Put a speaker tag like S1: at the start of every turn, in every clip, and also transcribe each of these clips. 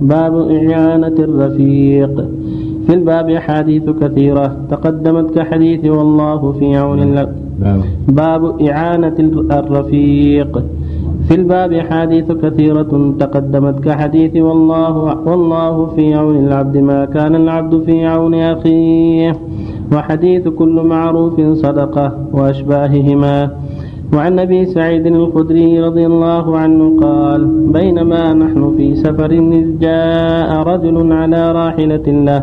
S1: باب إعانة الرفيق. في الباب أحاديث كثيرة تقدمت كحديث والله في عون الله باب إعانة الرفيق. في الباب أحاديث كثيرة تقدمت كحديث والله والله في عون العبد ما كان العبد في عون أخيه. وحديث كل معروف صدقة وأشباههما. وعن أبي سعيد الخدري رضي الله عنه قال بينما نحن في سفر إذ جاء رجل على راحلة له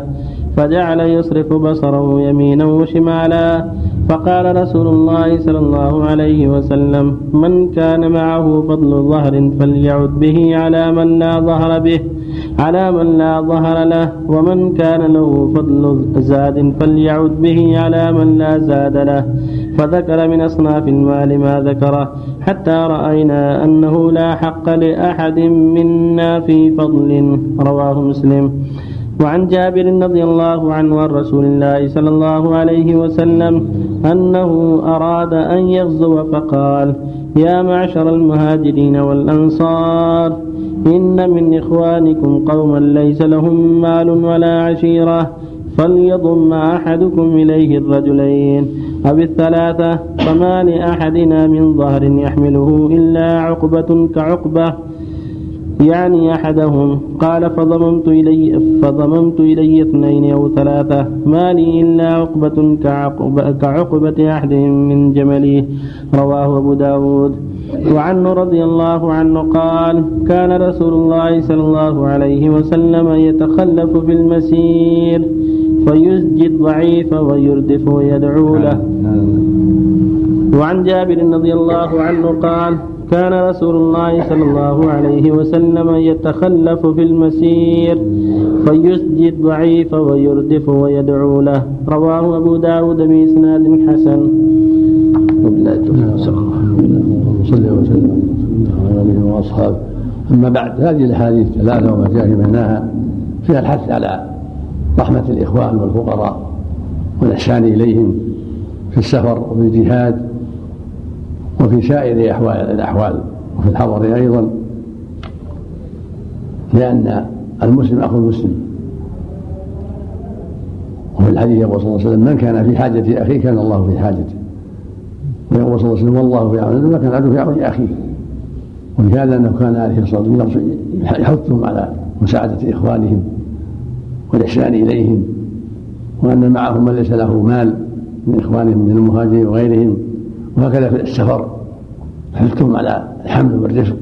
S1: فجعل يصرف بصره يمينا وشمالا فقال رسول الله صلى الله عليه وسلم من كان معه فضل ظهر فليعد به على من لا ظهر به. على من لا ظهر له ومن كان له فضل زاد فليعد به على من لا زاد له. فذكر من أصناف المال ما ذكره حتى رأينا أنه لا حق لأحد منا في فضل. رواه مسلم. وعن جابر رضي الله عنه عن رسول الله صلى الله عليه وسلم أنه أراد أن يغزو فقال يا معشر المهاجرين والأنصار إن من إخوانكم قوما ليس لهم مال ولا عشيرة فليضم أحدكم إليه الرجلين أو الثلاثة فما لأحدنا من ظهر يحمله إلا عقبة كعقبة يعني أحدهم. قال فضممت إلي فضممت إلي اثنين أو ثلاثة. ما لي إلا عقبة كعقبة, كعقبة أحدهم من جمله رواه أبو داود. وعنه رضي الله عنه قال كان رسول الله صلى الله عليه وسلم يتخلف في المسير فيسجي الضعيف ويردف ويدعو له. وعن جابر رضي الله عنه قال كان رسول الله صلى الله عليه وسلم يتخلف في المسير فيسجي الضعيف ويردف ويدعو له. رواه أبو داود بإسناد حسن.
S2: صلى وسلم. على آله وأصحابه. أما بعد هذه الأحاديث ثلاثة وما جاء في معناها فيها الحث على رحمة الإخوان والفقراء والإحسان إليهم في السفر وفي الجهاد. وفي سائر أحوال الأحوال. وفي الحضر أيضا لأن المسلم أخو المسلم. وفي الحديث يقول صلى الله عليه وسلم من كان في حاجة أخيه كان الله في حاجته. ويقول صلى الله عليه وسلم والله في عون ما كان في عون أخيه. ولهذا أنه كان عليه الصلاة والسلام يحثهم على مساعدة إخوانهم والإحسان إليهم وأن معهم من ليس له مال من إخوانهم من المهاجرين وغيرهم. وهكذا في السفر. حثهم على الحمل والرفق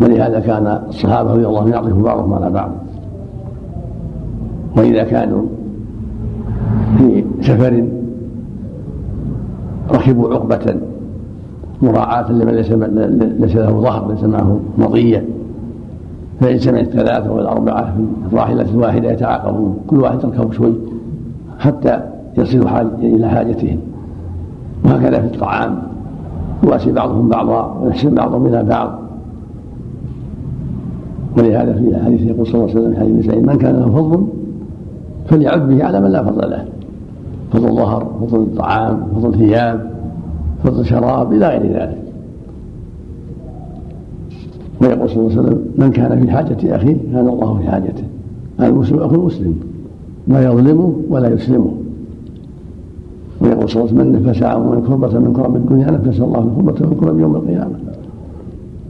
S2: ولهذا كان الصحابة رضي الله عنهم يعطف بعضهم على بعض. وإذا كانوا في سفر ركبوا عقبة مراعاة لمن ليس ليس له ظهر ليس معه مضية. فإن سمع الثلاثة والأربعة في الراحلة الواحدة يتعاقبون كل واحد يركب شوي حتى يصلوا إلى حاجتهم وهكذا في الطعام يواسي بعضهم بعضا ويحسن بعضهم إلى بعض. ولهذا في الحديث يقول صلى الله عليه وسلم في حديث سعيد من كان له فضل فليعد به على من لا فضل له. فضل ظهر فضل الطعام فضل ثياب فضل شراب إلى غير ذلك. ويقول صلى الله عليه وسلم من كان في حاجة أخيه كان الله في حاجته. المسلم أخو المسلم لا يظلمه ولا يسلمه. ويقول صلى الله عليه وسلم من نفس من كربة من كرب الدنيا نفس الله من كربة من كرب يوم القيامة.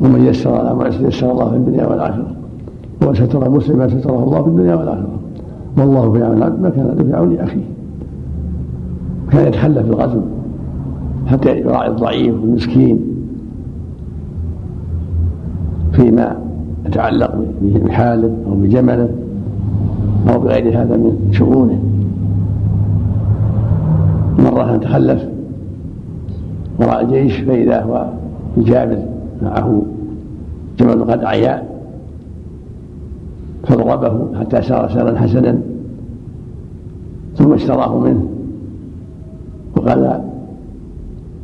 S2: ومن يسر على معسر يسر الله في الدنيا والآخرة. ومن ستر مسلما ستره الله في الدنيا والآخرة. والله في عون العبد ما كان في عون أخيه. كان يتخلى في الغزو حتى يراعي الضعيف والمسكين فيما يتعلق بحاله أو بجمله أو بغير هذا من شؤونه. مرة تخلف وراء الجيش فإذا هو جابر معه جمل قد عيا فضربه حتى سار سارا حسنا ثم اشتراه منه وقال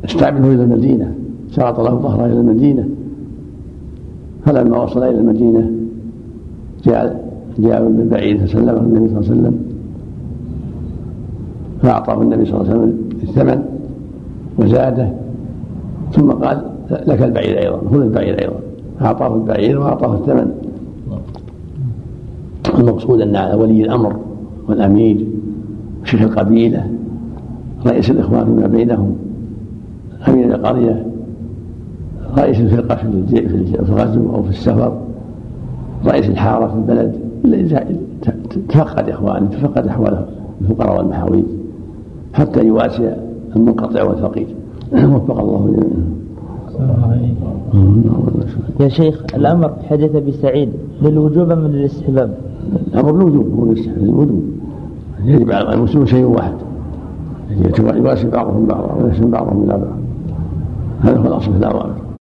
S2: استعمله إلى المدينة شرط له ظهره إلى المدينة. فلما وصل إلى المدينة جاء جاء من بعيد فسلمه النبي صلى الله عليه وسلم. فأعطاه النبي صلى الله عليه وسلم الثمن وزاده ثم قال لك البعير أيضا خذ البعير أيضا أعطاه البعير وأعطاه الثمن. المقصود أن على ولي الأمر والأمير شيخ القبيلة رئيس الإخوان فيما بينهم أمير القرية رئيس الفرقة في الغزو أو في السفر رئيس الحارة في البلد تفقد إخوانه تفقد أحوال الفقراء والمحاويج حتى يواسي المنقطع والفقير. وفق الله
S3: يا شيخ الأمر حدث بسعيد للوجوب من للاستحباب؟
S2: الأمر الوجوب هو الوجوب يجب على المسلمين شيء واحد. يواسي بعضهم بعضا ويحسن بعضهم إلى بعض. هذا هو الأصل في الأوامر